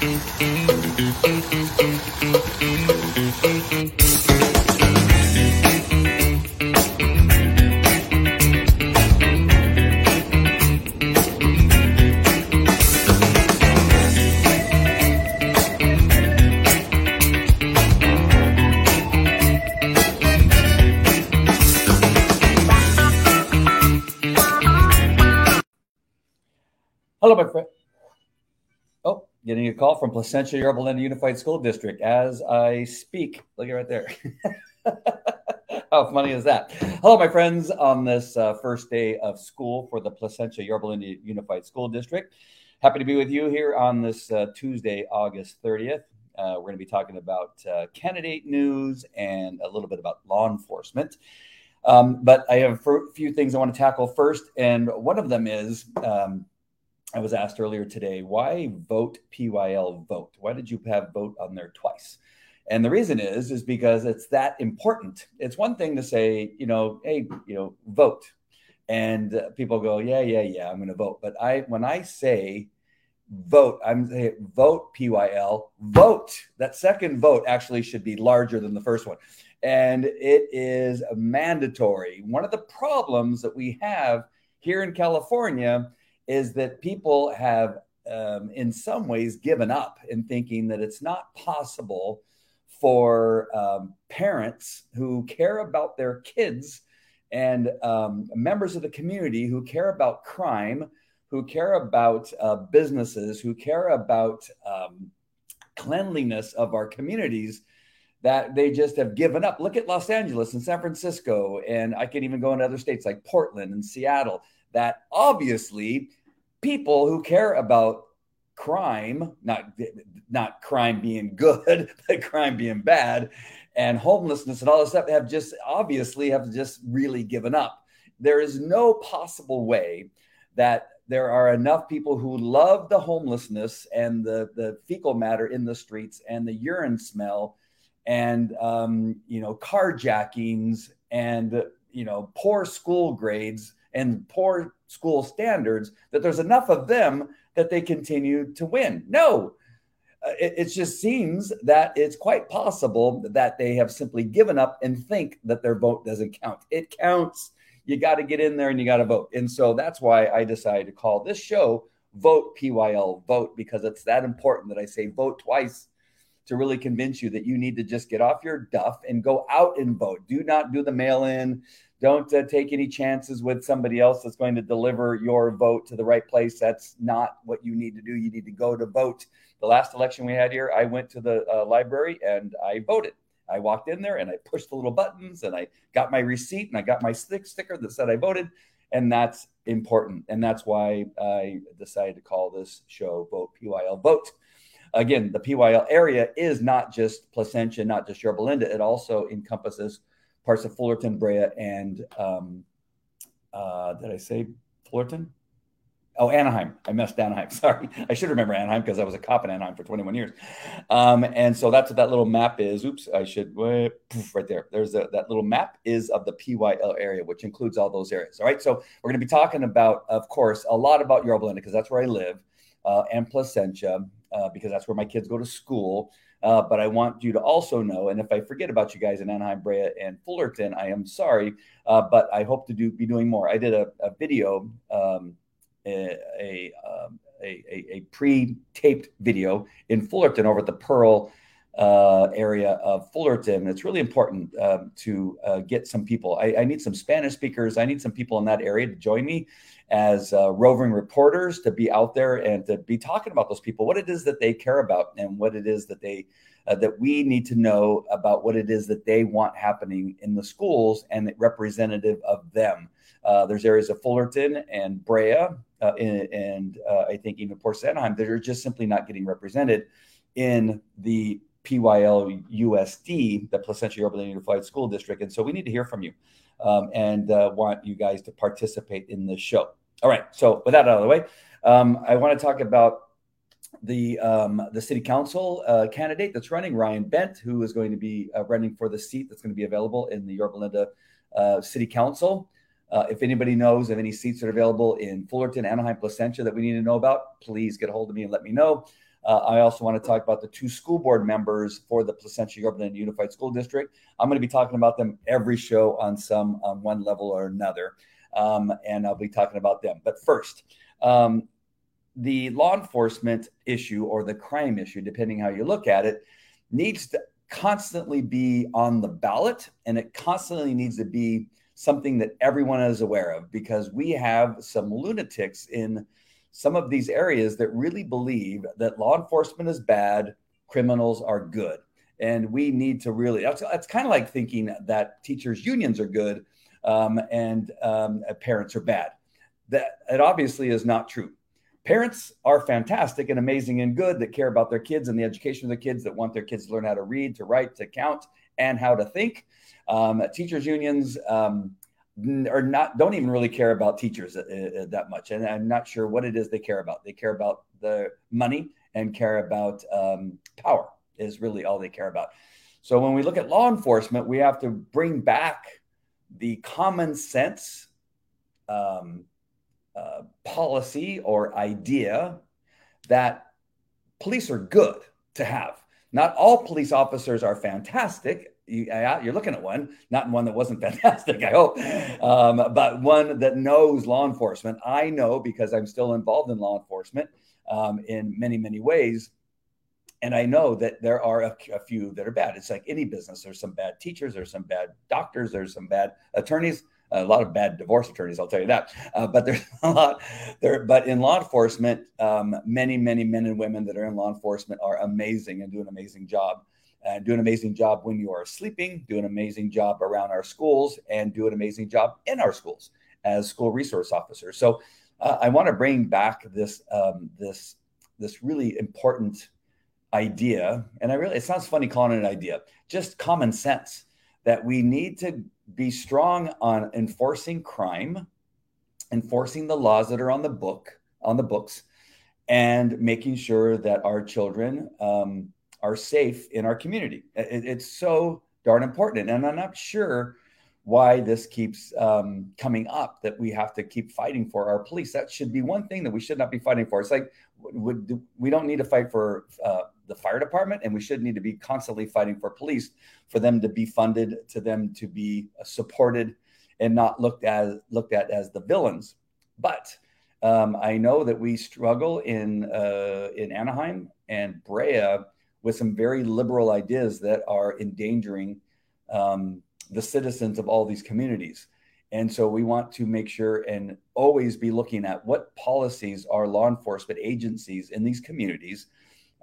Mm-hmm. Getting a call from Placentia Yorba Linda Unified School District as I speak. Look at right there. How funny is that? Hello, my friends, on this uh, first day of school for the Placentia Yorba Linda Unified School District. Happy to be with you here on this uh, Tuesday, August 30th. Uh, we're going to be talking about uh, candidate news and a little bit about law enforcement. Um, but I have a few things I want to tackle first. And one of them is um, I was asked earlier today, why vote PYL vote? Why did you have vote on there twice? And the reason is, is because it's that important. It's one thing to say, you know, hey, you know, vote, and uh, people go, yeah, yeah, yeah, I'm going to vote. But I, when I say vote, I'm saying vote PYL, vote. That second vote actually should be larger than the first one, and it is mandatory. One of the problems that we have here in California is that people have, um, in some ways, given up in thinking that it's not possible for um, parents who care about their kids and um, members of the community who care about crime, who care about uh, businesses, who care about um, cleanliness of our communities that they just have given up. Look at Los Angeles and San Francisco, and I can even go into other states like Portland and Seattle that obviously people who care about crime, not not crime being good, but crime being bad, and homelessness and all this stuff have just obviously have just really given up. There is no possible way that there are enough people who love the homelessness and the, the fecal matter in the streets and the urine smell and um, you know carjackings and you know poor school grades and poor school standards that there's enough of them that they continue to win. No, uh, it, it, just seems that it's quite possible that they have simply given up and think that their vote doesn't count. It counts. You got to get in there and you got to vote. And so that's why I decided to call this show Vote PYL Vote because it's that important that I say vote twice to really convince you that you need to just get off your duff and go out and vote. Do not do the mail in. Don't uh, take any chances with somebody else that's going to deliver your vote to the right place. That's not what you need to do. You need to go to vote. The last election we had here, I went to the uh, library and I voted. I walked in there and I pushed the little buttons and I got my receipt and I got my stick sticker that said I voted. And that's important. And that's why I decided to call this show Vote PYL Vote. Again, the PYL area is not just Placentia, not just Yorba Linda. It also encompasses parts of Fullerton, Brea, and um, uh, did I say Fullerton? Oh, Anaheim. I messed Anaheim. Sorry. I should remember Anaheim because I was a cop in Anaheim for 21 years. Um, and so that's what that little map is. Oops, I should wait, poof, right there. There's a, that little map is of the PYL area, which includes all those areas. All right. So we're going to be talking about, of course, a lot about Yorba Linda because that's where I live, uh, and Placentia uh, because that's where my kids go to school. Uh, but I want you to also know, and if I forget about you guys in Anaheim, Brea, and Fullerton, I am sorry, uh, but I hope to do be doing more. I did a, a video, um, a, a, um, a, a, pre-taped video in Fullerton over at the Pearl uh, area of Fullerton. It's really important um, to uh, get some people. I, I, need some Spanish speakers. I need some people in that area to join me as uh, roving reporters to be out there and to be talking about those people, what it is that they care about, and what it is that they uh, that we need to know about what it is that they want happening in the schools and representative of them. Uh, there's areas of Fullerton and Brea, uh, and, and uh, I think even Port Anaheim that are just simply not getting represented in the PYL USD, the Placentia Yorba Unified School District. And so we need to hear from you um, and uh, want you guys to participate in this show. All right. So with that out of the way, um, I want to talk about the um, the city council uh, candidate that's running, Ryan Bent, who is going to be uh, running for the seat that's going to be available in the Yorba Linda uh, City Council. Uh, if anybody knows of any seats that are available in Fullerton, Anaheim, Placentia that we need to know about, please get a hold of me and let me know. Uh, I also want to talk about the two school board members for the Placentia Yorba Unified School District. I'm going to be talking about them every show on some on one level or another, um, and I'll be talking about them. But first, um, the law enforcement issue or the crime issue, depending how you look at it, needs to constantly be on the ballot, and it constantly needs to be something that everyone is aware of because we have some lunatics in some of these areas that really believe that law enforcement is bad, criminals are good. And we need to really, that's, that's kind of like thinking that teachers' unions are good um, and um, parents are bad. That it obviously is not true. Parents are fantastic and amazing and good that care about their kids and the education of their kids, that want their kids to learn how to read, to write, to count, and how to think. Um, teachers' unions, um, or not don't even really care about teachers uh, uh, that much and i'm not sure what it is they care about. They care about the money and care about um, power is really all they care about. So when we look at law enforcement we have to bring back the common sense um, uh, policy or idea that police are good to have. Not all police officers are fantastic you, are looking at one, not one that wasn't fantastic, I hope, um, but one that knows law enforcement. I know because I'm still involved in law enforcement um, in many, many ways. And I know that there are a, a, few that are bad. It's like any business. There's some bad teachers, there's some bad doctors, there's some bad attorneys, a lot of bad divorce attorneys. I'll tell you that. Uh, but there's a lot there. But in law enforcement, um, many, many men and women that are in law enforcement are amazing and do an amazing job and do an amazing job when you are sleeping, do an amazing job around our schools, and do an amazing job in our schools as school resource officers. So uh, I want to bring back this um, this this really important idea, and I really it sounds funny calling it an idea, just common sense that we need to be strong on enforcing crime, enforcing the laws that are on the book on the books, and making sure that our children. Um, are safe in our community. It, it's so darn important. And I'm not sure why this keeps um, coming up that we have to keep fighting for our police. That should be one thing that we should not be fighting for. It's like we don't need to fight for uh, the fire department, and we should need to be constantly fighting for police, for them to be funded, to them to be supported, and not looked at looked at as the villains. But um, I know that we struggle in uh, in Anaheim and Brea with some very liberal ideas that are endangering um, the citizens of all these communities. And so we want to make sure and always be looking at what policies are law enforcement agencies in these communities.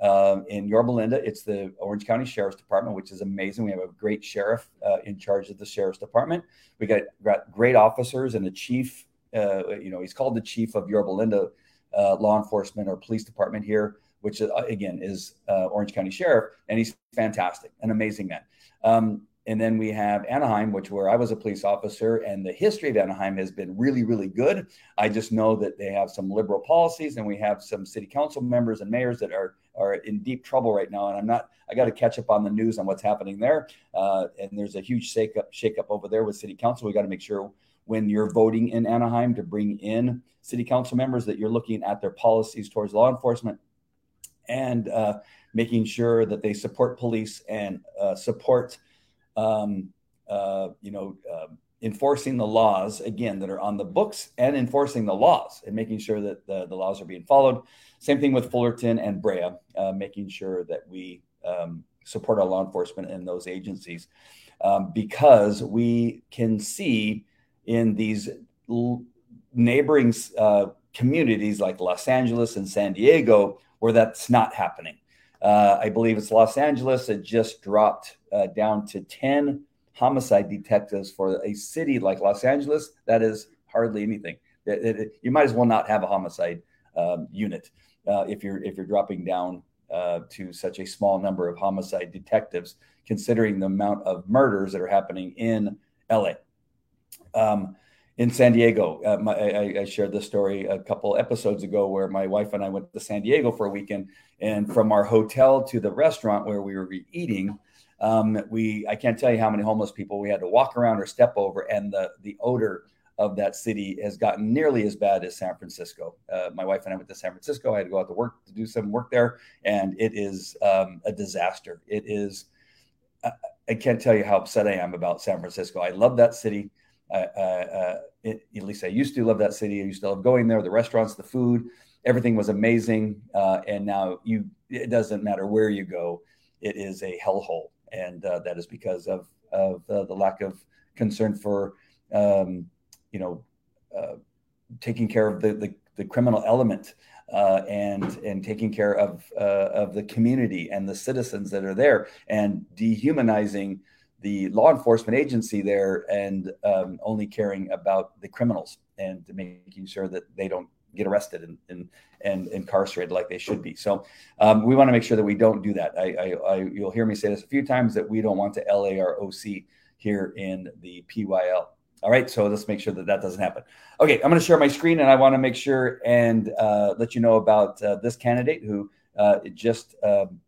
Um, in Yorba Linda, it's the Orange County Sheriff's Department, which is amazing. We have a great sheriff uh, in charge of the Sheriff's Department. We got, got great officers and a chief. Uh, you know, he's called the chief of Yorba Linda uh, Law Enforcement or Police Department here which uh, again is uh, Orange County Sheriff, and he's fantastic, an amazing man. Um, and then we have Anaheim, which where I was a police officer, and the history of Anaheim has been really, really good. I just know that they have some liberal policies, and we have some city council members and mayors that are are in deep trouble right now. And I'm not. I got to catch up on the news on what's happening there. Uh, and there's a huge shake up, shake up over there with city council. We got to make sure when you're voting in Anaheim to bring in city council members that you're looking at their policies towards law enforcement and uh, making sure that they support police and uh, support, um, uh, you know, um, enforcing the laws again that are on the books and enforcing the laws and making sure that the, the laws are being followed. Same thing with Fullerton and Brea, uh, making sure that we um, support our law enforcement and those agencies um, because we can see in these l- neighboring uh, communities like Los Angeles and San Diego where that's not happening. Uh, I believe it's Los Angeles. It just dropped uh, down to 10 homicide detectives for a city like Los Angeles. That is hardly anything. It, it, it, you might as well not have a homicide um, unit uh, if you're if you're dropping down uh, to such a small number of homicide detectives, considering the amount of murders that are happening in LA. Um, in San Diego. Uh, my, I, I, shared this story a couple episodes ago where my wife and I went to San Diego for a weekend, and from our hotel to the restaurant where we were eating, um, we I can't tell you how many homeless people we had to walk around or step over, and the the odor of that city has gotten nearly as bad as San Francisco. Uh, my wife and I went to San Francisco. I had to go out to work to do some work there, and it is um, a disaster. It is. I, I, can't tell you how upset I am about San Francisco. I love that city. Uh, it, at least I used to love that city. I used to love going there. The restaurants, the food, everything was amazing. Uh, and now you, it doesn't matter where you go, it is a hellhole, and uh, that is because of of the lack of concern for um, you know, taking care of the, the, the criminal element uh, and and taking care of uh, of the community and the citizens that are there and dehumanizing the law enforcement agency there and um, only caring about the criminals and making sure that they don't get arrested and and, and incarcerated like they should be. So um, we want to make sure that we don't do that. I, I, I, you'll hear me say this a few times that we don't want to LAROC here in the PYL. All right, so let's make sure that that doesn't happen. Okay, I'm going to share my screen, and I want to make sure and uh, let you know about uh, this candidate who uh, just um,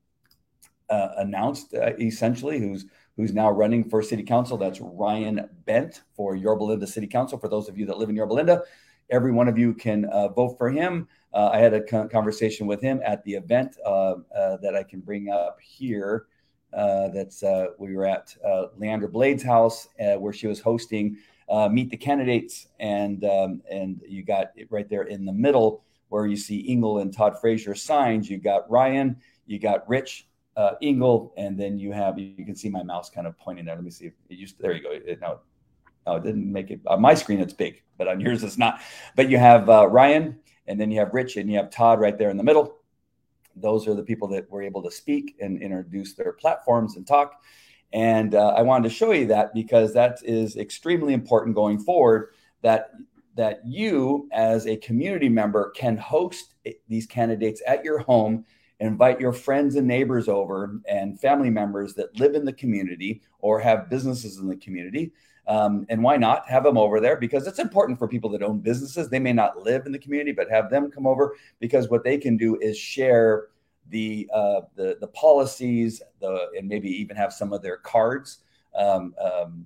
uh, announced, uh, essentially, who's who's now running for city council. That's Ryan Bent for Yorba Linda City Council. For those of you that live in Yorba Linda, every one of you can uh, vote for him. Uh, I had a conversation with him at the event uh, uh, that I can bring up here. that's we were at Leandra Blade's house where she was hosting uh, meet the candidates, and um, and you got it right there in the middle where you see Engel and Todd Frazier signs. You got Ryan, you got Rich uh, and then you have you can see my mouse kind of pointing there. Let me see if it used. To, there you go. It, no, no, it didn't make it on my screen. It's big, but on yours it's not. But you have uh, Ryan, and then you have Rich, and you have Todd right there in the middle. Those are the people that were able to speak and introduce their platforms and talk. And uh, I wanted to show you that because that is extremely important going forward. That that you, as a community member, can host these candidates at your home, invite your friends and neighbors over, and family members that live in the community or have businesses in the community. Um, and why not have them over there? Because it's important for people that own businesses. They may not live in the community, but have them come over because what they can do is share the uh, the the policies, the and maybe even have some of their cards, um, um,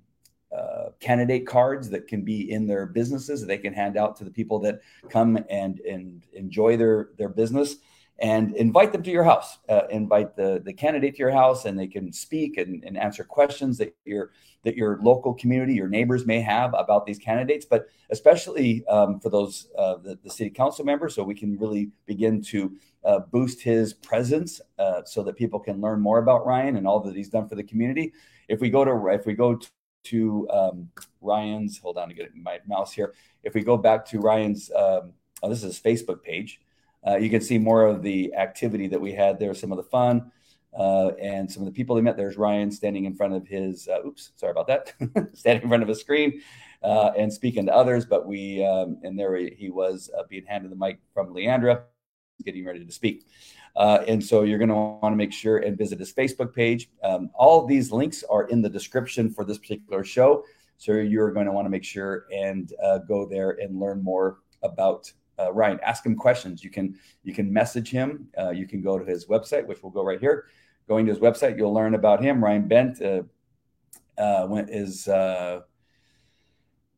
uh, candidate cards that can be in their businesses that they can hand out to the people that come and and enjoy their their business and invite them to your house. Uh, invite the the candidate to your house, and they can speak and, and answer questions that your that your local community, your neighbors may have about these candidates. But especially um, for those uh, the, the city council members, so we can really begin to uh, boost his presence uh, so that people can learn more about Ryan and all that he's done for the community. If we go to if we go to um, Ryan's, hold on to get my mouse here. If we go back to Ryan's, um, oh, this is his Facebook page. Uh, you can see more of the activity that we had there, some of the fun, uh, and some of the people they met. There's Ryan standing in front of his, uh, oops, sorry about that, standing in front of a screen uh, and speaking to others. But we, um, and there he, was uh, being handed the mic from Leandra getting ready to speak. Uh, and so you're going to want to make sure and visit his Facebook page. Um, all these links are in the description for this particular show. So you're going to want to make sure and go there and learn more about uh, Ryan. Ask him questions. You can you can message him. Uh, you can go to his website, which will go right here. Going to his website, you'll learn about him. Ryan Bent uh, uh, is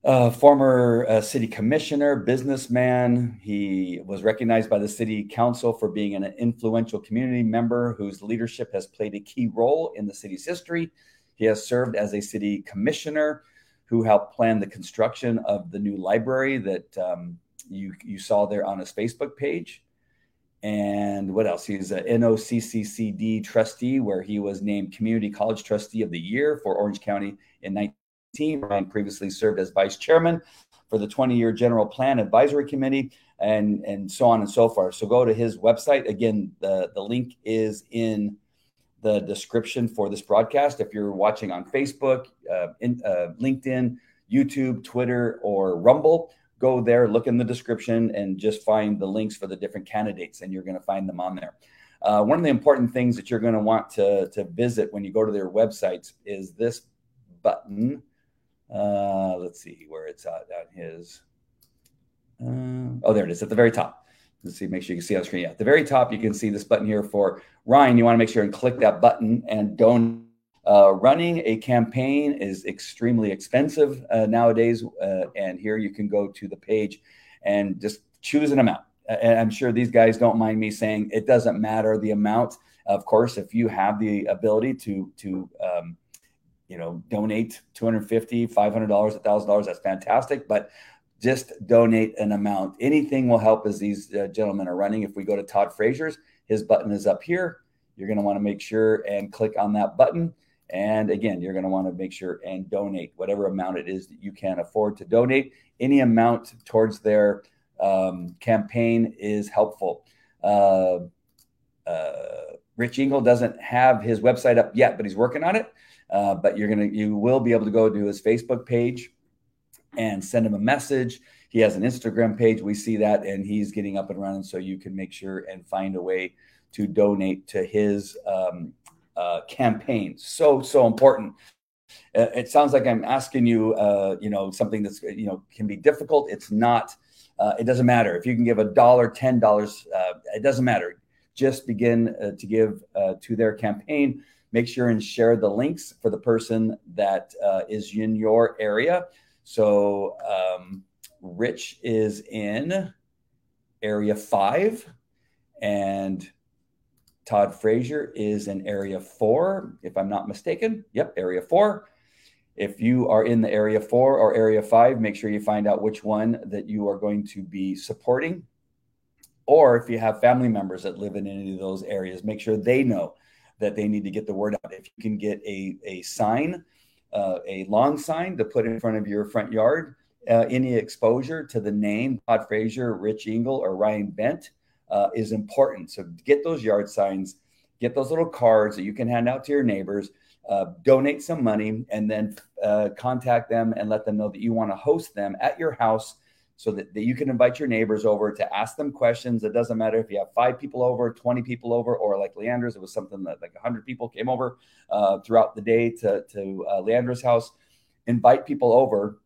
uh, former uh, city commissioner, businessman. He was recognized by the city council for being an influential community member whose leadership has played a key role in the city's history. He has served as a city commissioner who helped plan the construction of the new library that um, you, you saw there on his Facebook page. And what else? He's a NOCCCD trustee, where he was named Community College Trustee of the Year for Orange County in 19 team. Ryan previously served as vice chairman for the 20 year general plan advisory committee and, and so on and so forth. So go to his website. Again, the, the link is in the description for this broadcast. If you're watching on Facebook, uh, in, uh, LinkedIn, YouTube, Twitter, or Rumble, go there, look in the description, and just find the links for the different candidates, and you're going to find them on there. Uh, one of the important things that you're going to want to, to visit when you go to their websites is this button uh, let's see where it's at on his. Uh, oh, there it is at the very top. Let's see, make sure you can see on the screen. Yeah, at the very top, you can see this button here for Ryan. You want to make sure and click that button and don't Uh, running a campaign is extremely expensive uh, nowadays, uh, and here you can go to the page and just choose an amount. And I'm sure these guys don't mind me saying it doesn't matter the amount. Of course, if you have the ability to to um, you know donate 250 500 dollars $1,000, that's fantastic but just donate an amount anything will help as these uh, gentlemen are running if we go to todd frazier's his button is up here you're going to want to make sure and click on that button and again, you're going to want to make sure and donate whatever amount it is that you can afford to donate. Any amount towards their um, campaign is helpful. Uh, uh, Rich Engel doesn't have his website up yet, but he's working on it. Uh, but you're gonna, you will be able to go to his Facebook page and send him a message. He has an Instagram page. We see that, and he's getting up and running. So you can make sure and find a way to donate to his um, uh, campaign. So so important. Uh, it sounds like I'm asking you, uh, you know, something that's you know can be difficult. It's not. Uh, it doesn't matter if you can give a dollar, ten dollars. Uh, it doesn't matter. Just begin uh, to give to their campaign. Make sure and share the links for the person that is in your area. So um, Rich is in area five, and Todd Frazier is in area four, if I'm not mistaken. Yep, area four. If you are in the area four or area five, make sure you find out which one that you are going to be supporting. Or if you have family members that live in any of those areas, make sure they know that they need to get the word out. If you can get a, a sign, uh, a long sign to put in front of your front yard, uh, any exposure to the name Todd Frazier, Rich Engel, or Ryan Bent, uh, is important. So get those yard signs, get those little cards that you can hand out to your neighbors, uh, donate some money, and then uh, contact them and let them know that you want to host them at your house so that, that you can invite your neighbors over to ask them questions. It doesn't matter if you have five people over, 20 people over, or like Leandra's, it was something that like 100 people came over uh, throughout the day to, to uh, Leandra's house. Invite people over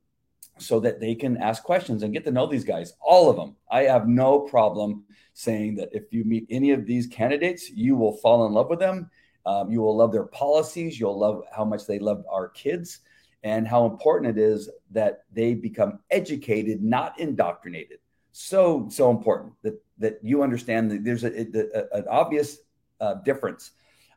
so that they can ask questions and get to know these guys, all of them. I have no problem saying that if you meet any of these candidates, you will fall in love with them. Um, you will love their policies. You'll love how much they love our kids and how important it is that they become educated, not indoctrinated. So, so important that, that you understand that there's a, a, an obvious uh, difference.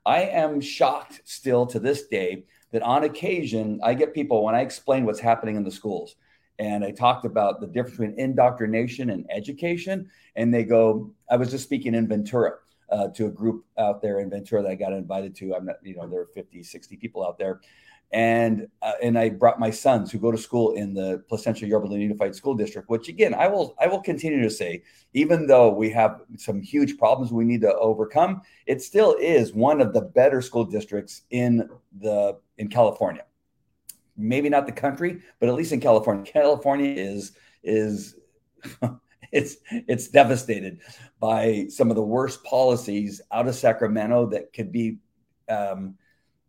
I am shocked still to this day that on occasion I get people when I explain what's happening in the schools and I talked about the difference between indoctrination and education. And they go, I was just speaking in Ventura uh, to a group out there in Ventura that I got invited to. I'm not, you know, there are 50, 60 people out there. And uh, and I brought my sons who go to school in the Placentia Yorba Unified School District, which again I will I will continue to say, even though we have some huge problems we need to overcome, it still is one of the better school districts in the in California maybe not the country, but at least in California, California is is it's it's devastated by some of the worst policies out of Sacramento that could be um,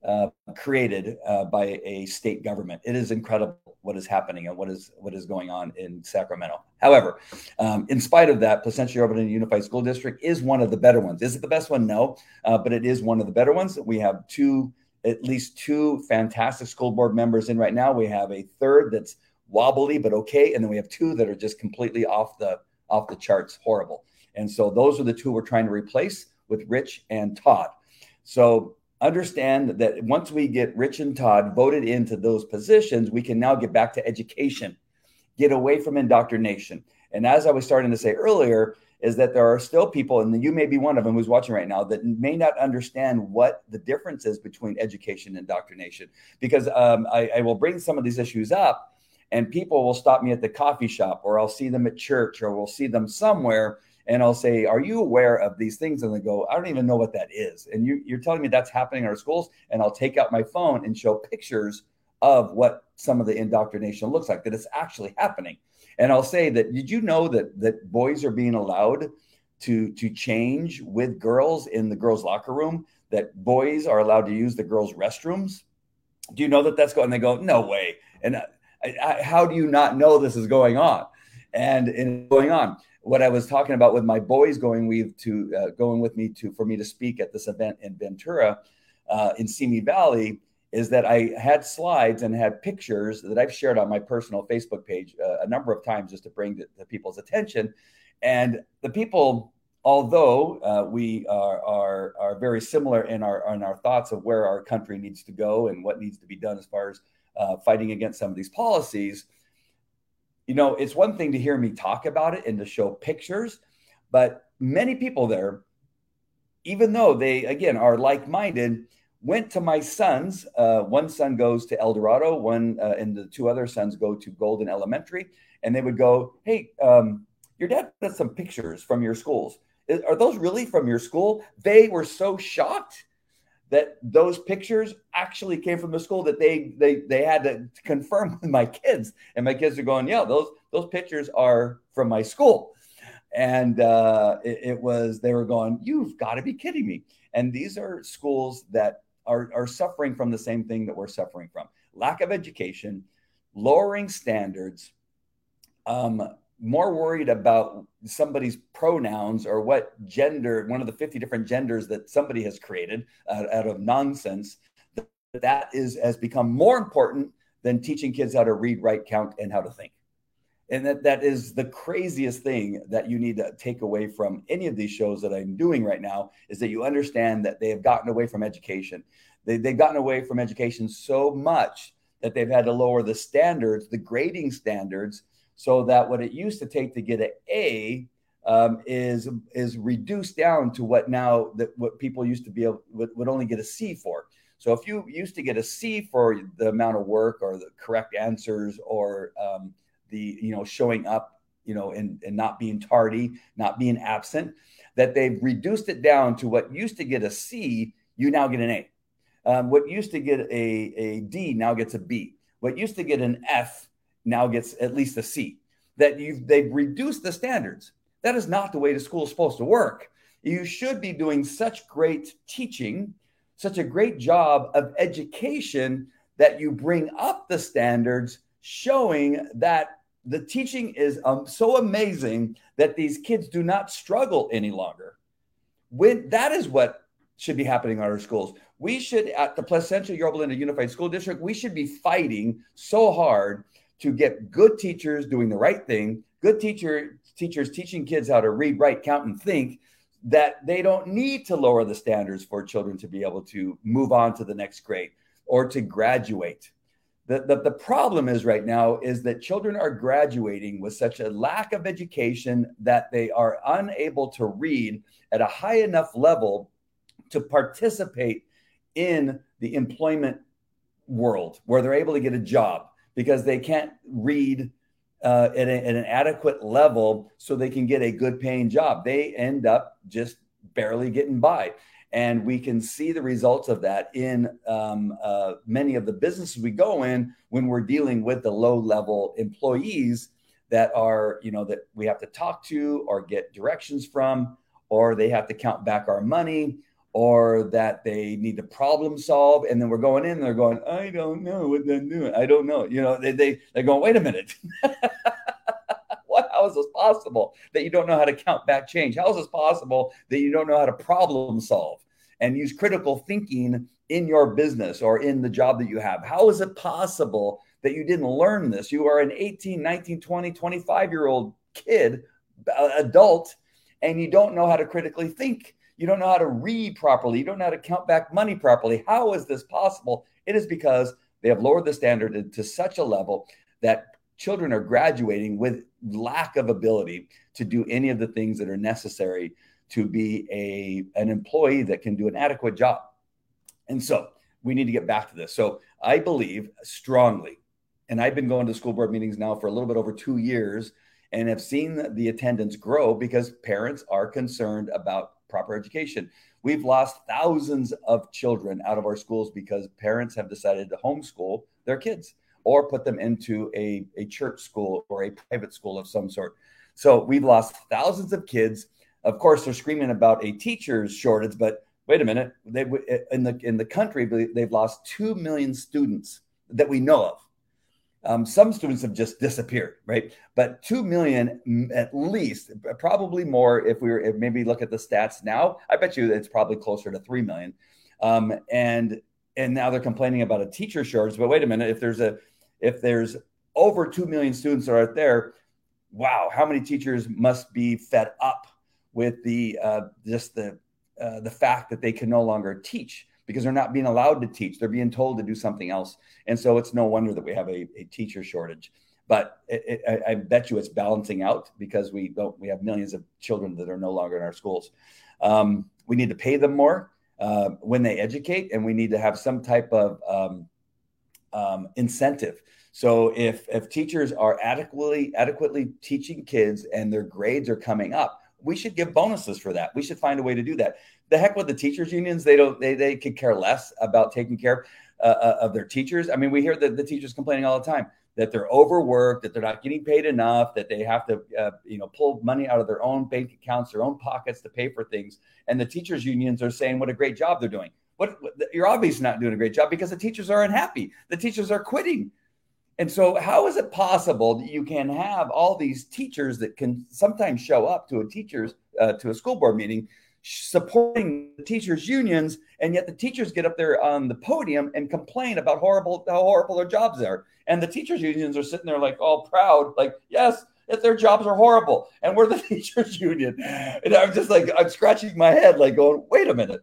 uh, created uh, by a state government. It is incredible what is happening and what is what is going on in Sacramento. However, um, in spite of that, Placentia Yorba Unified School District is one of the better ones. Is it the best one? No, uh, but it is one of the better ones. We have two at least two fantastic school board members in right now. We have a third that's wobbly but okay, and then we have two that are just completely off the off the charts, horrible. And so those are the two we're trying to replace with Rich and Todd. So understand that once we get Rich and Todd voted into those positions, we can now get back to education, get away from indoctrination. And as I was starting to say earlier, is that there are still people, and you may be one of them who's watching right now, that may not understand what the difference is between education and indoctrination. Because um, I, I will bring some of these issues up, and people will stop me at the coffee shop, or I'll see them at church, or we'll see them somewhere, and I'll say, "Are you aware of these things?" And they go, "I don't even know what that is." And you, you're telling me that's happening in our schools, and I'll take out my phone and show pictures of what some of the indoctrination looks like that it's actually happening. And I'll say that did you know that that boys are being allowed to to change with girls in the girls' locker room? That boys are allowed to use the girls' restrooms. Do you know that that's going? And they go, no way. And I, I, how do you not know this is going on? And, and going on. What I was talking about with my boys going with to uh, going with me to for me to speak at this event in Ventura, uh, in Simi Valley, is that I had slides and had pictures that I've shared on my personal Facebook page uh, a number of times just to bring the, people's attention. And the people, although uh, we are, are, are very similar in our in our thoughts of where our country needs to go and what needs to be done as far as uh, fighting against some of these policies, you know, it's one thing to hear me talk about it and to show pictures, but many people there, even though they again are like minded went to my sons. Uh, one son goes to El Dorado, one uh, and the two other sons go to Golden Elementary, and they would go, "Hey, um, your dad has some pictures from your schools. Are those really from your school?" They were so shocked that those pictures actually came from the school that they they they had to confirm with my kids, and my kids are going, "Yeah, those those pictures are from my school." And uh, it, it was they were going, "You've got to be kidding me!" And these are schools that are, are suffering from the same thing that we're suffering from lack of education, lowering standards, um, more worried about somebody's pronouns or what gender, one of the 50 different genders that somebody has created out, out of nonsense. That is has become more important than teaching kids how to read, write, count, and how to think. And that, that is the craziest thing that you need to take away from any of these shows that I'm doing right now is that you understand that they have gotten away from education. They, they've gotten away from education so much that they've had to lower the standards, the grading standards, so that what it used to take to get an A um, is is reduced down to what now that what people used to be able would, would only get a C for. So if you used to get a C for the amount of work or the correct answers or um, the you know showing up you know and, and not being tardy not being absent that they've reduced it down to what used to get a c you now get an a. Um, what used to get a, a d now gets a b. What used to get an f now gets at least a c. That you've they've reduced the standards. That is not the way the school is supposed to work. You should be doing such great teaching such a great job of education that you bring up the standards showing that the teaching is um, so amazing that these kids do not struggle any longer. When that is what should be happening at our schools. We should, at the Placentia Yorba Linda Unified School District, we should be fighting so hard to get good teachers doing the right thing, good teacher teachers teaching kids how to read, write, count, and think. That they don't need to lower the standards for children to be able to move on to the next grade or to graduate the, the, the problem is right now is that children are graduating with such a lack of education that they are unable to read at a high enough level to participate in the employment world where they're able to get a job because they can't read uh, at, a, at an adequate level so they can get a good paying job. They end up just barely getting by. And we can see the results of that in um, uh, many of the businesses we go in when we're dealing with the low level employees that are, you know, that we have to talk to or get directions from, or they have to count back our money, or that they need to problem solve. And then we're going in, and they're going, I don't know what they're doing. I don't know. You know, they, they, they're going, wait a minute. what, how is this possible that you don't know how to count back change? How is this possible that you don't know how to problem solve? And use critical thinking in your business or in the job that you have. How is it possible that you didn't learn this? You are an 18, 19, 20, 25 year old kid, adult, and you don't know how to critically think. You don't know how to read properly. You don't know how to count back money properly. How is this possible? It is because they have lowered the standard to such a level that children are graduating with lack of ability to do any of the things that are necessary to be a an employee that can do an adequate job. And so we need to get back to this. So I believe strongly, and I've been going to school board meetings now for a little bit over two years and have seen the attendance grow because parents are concerned about proper education. We've lost thousands of children out of our schools because parents have decided to homeschool their kids or put them into a, a church school or a private school of some sort. So we've lost thousands of kids of course, they're screaming about a teachers shortage, but wait a minute, they in the in the country they've lost two million students that we know of. Um, some students have just disappeared, right? But two million at least, probably more if we were if maybe look at the stats now. I bet you it's probably closer to three million. Um, and and now they're complaining about a teacher shortage. But wait a minute, if there's a if there's over two million students are out there, wow, how many teachers must be fed up with the uh, just the uh, the fact that they can no longer teach because they're not being allowed to teach; they're being told to do something else, and so it's no wonder that we have a, a teacher shortage. But it, it, I, bet you it's balancing out because we don't we have millions of children that are no longer in our schools. Um, we need to pay them more uh, when they educate, and we need to have some type of um, um, incentive. So if if teachers are adequately adequately teaching kids and their grades are coming up, we should give bonuses for that. We should find a way to do that. The heck with the teachers unions, they don't they they could care less about taking care uh, uh of their teachers. I mean, we hear the, the teachers complaining all the time that they're overworked, that they're not getting paid enough, that they have to, uh, you know, pull money out of their own bank accounts, their own pockets to pay for things. And the teachers' unions are saying what a great job they're doing. What, what you're obviously not doing a great job because the teachers are unhappy. The teachers are quitting. And so, how is it possible that you can have all these teachers that can sometimes show up to a teachers uh, to a school board meeting supporting the teachers unions and yet the teachers get up there on the podium and complain about horrible how horrible their jobs are? And the teachers unions are sitting there like all proud like yes if their jobs are horrible. And we're the teachers union. And i'm just like i'm scratching my head like going wait a minute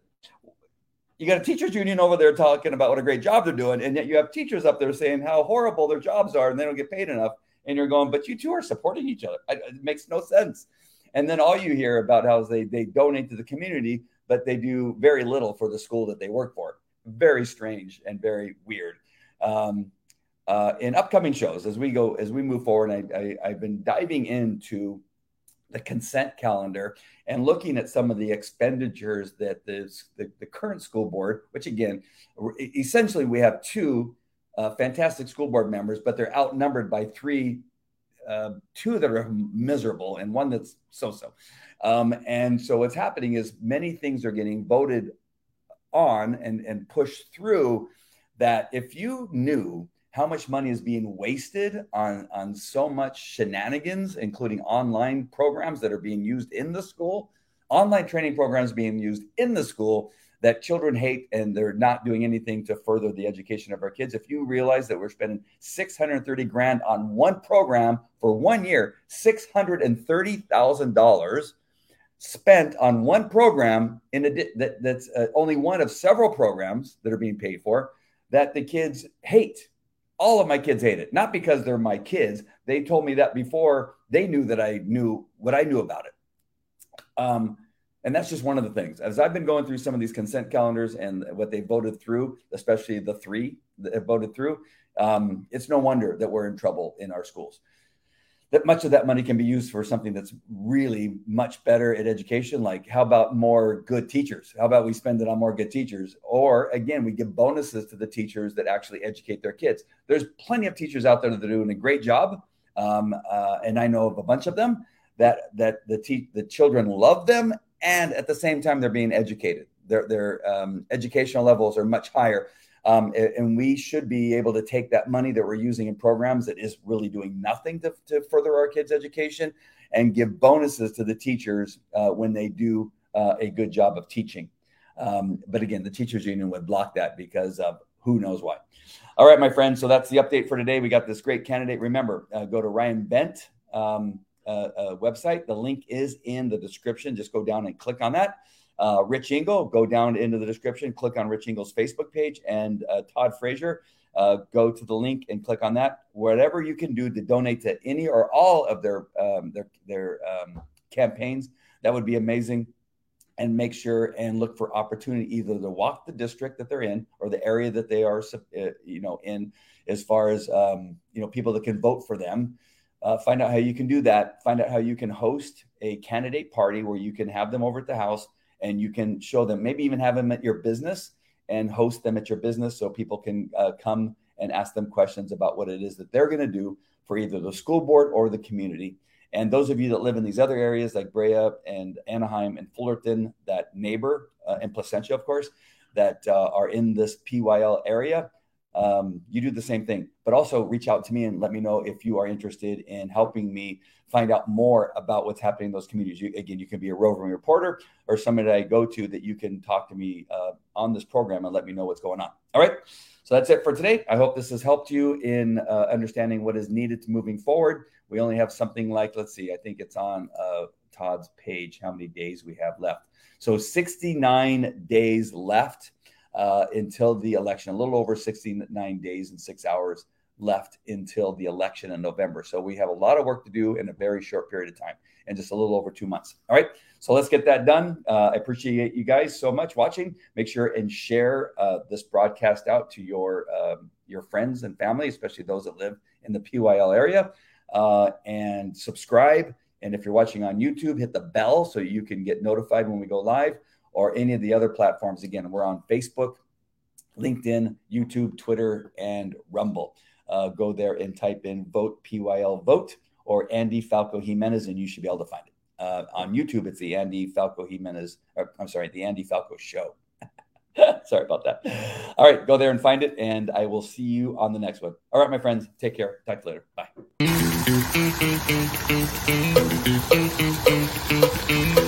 you got a teachers union over there talking about what a great job they're doing and yet you have teachers up there saying how horrible their jobs are and they don't get paid enough and you're going but you two are supporting each other it makes no sense and then all you hear about how they, they donate to the community, but they do very little for the school that they work for. Very strange and very weird. Um, uh, in upcoming shows, as we go, as we move forward, I, I, I've been diving into the consent calendar and looking at some of the expenditures that this, the, the current school board, which again, essentially we have two uh, fantastic school board members, but they're outnumbered by three uh, two that are miserable and one that's so-so. Um, and so what's happening is many things are getting voted on and, and pushed through that if you knew how much money is being wasted on, on so much shenanigans, including online programs that are being used in the school, online training programs being used in the school, that children hate and they're not doing anything to further the education of our kids. If you realize that we're spending 630 grand on one program for one year, $630,000 spent on one program in a, that, that's uh, only one of several programs that are being paid for that the kids hate. All of my kids hate it, not because they're my kids. They told me that before they knew that I knew what I knew about it. Um, and that's just one of the things. As I've been going through some of these consent calendars and what they voted through, especially the three that have voted through, um, it's no wonder that we're in trouble in our schools. That much of that money can be used for something that's really much better at education. Like, how about more good teachers? How about we spend it on more good teachers? Or again, we give bonuses to the teachers that actually educate their kids. There's plenty of teachers out there that are doing a great job, um, uh, and I know of a bunch of them that that the te- the children love them and at the same time they're being educated. Their their um, educational levels are much higher, um, and we should be able to take that money that we're using in programs that is really doing nothing to, to further our kids' education, and give bonuses to the teachers uh, when they do uh, a good job of teaching. Um, but again, the teachers union would block that because of who knows why. All right, my friends. So that's the update for today. We got this great candidate. Remember, uh, go to Ryan Bent. Um, uh, uh, website. The link is in the description. Just go down and click on that. Uh, Rich Engel, go down into the description, click on Rich Engel's Facebook page, and uh, Todd Frazier, uh, go to the link and click on that. Whatever you can do to donate to any or all of their um, their their um, campaigns, that would be amazing. And make sure and look for opportunity either to walk the district that they're in or the area that they are, uh, you know, in, as far as um, you know, people that can vote for them uh, find out how you can do that. Find out how you can host a candidate party where you can have them over at the house and you can show them, maybe even have them at your business and host them at your business so people can uh, come and ask them questions about what it is that they're going to do for either the school board or the community. And those of you that live in these other areas like Brea and Anaheim and Fullerton, that neighbor, uh, and Placentia, of course, that uh, are in this PYL area, um, you do the same thing. But also reach out to me and let me know if you are interested in helping me find out more about what's happening in those communities. You, again, you can be a roving reporter or somebody that I go to that you can talk to me uh, on this program and let me know what's going on. All right. So that's it for today. I hope this has helped you in uh, understanding what is needed to moving forward. We only have something like, let's see, I think it's on uh, Todd's page, how many days we have left. So 69 days left uh, until the election, a little over 69 days and six hours left until the election in November. So we have a lot of work to do in a very short period of time and just a little over two months. All right. So let's get that done. Uh, I appreciate you guys so much watching. Make sure and share uh, this broadcast out to your um, your friends and family, especially those that live in the PYL area, uh, and subscribe. And if you're watching on YouTube, hit the bell so you can get notified when we go live or any of the other platforms. Again, we're on Facebook, LinkedIn, YouTube, Twitter, and Rumble. Uh, go there and type in vote PYL vote or Andy Falco Jimenez, and you should be able to find it. Uh, on YouTube, it's the Andy Falco Jimenez, or, I'm sorry, the Andy Falco Show. sorry about that. All right, go there and find it, and I will see you on the next one. All right, my friends, take care. Talk to you later. Bye.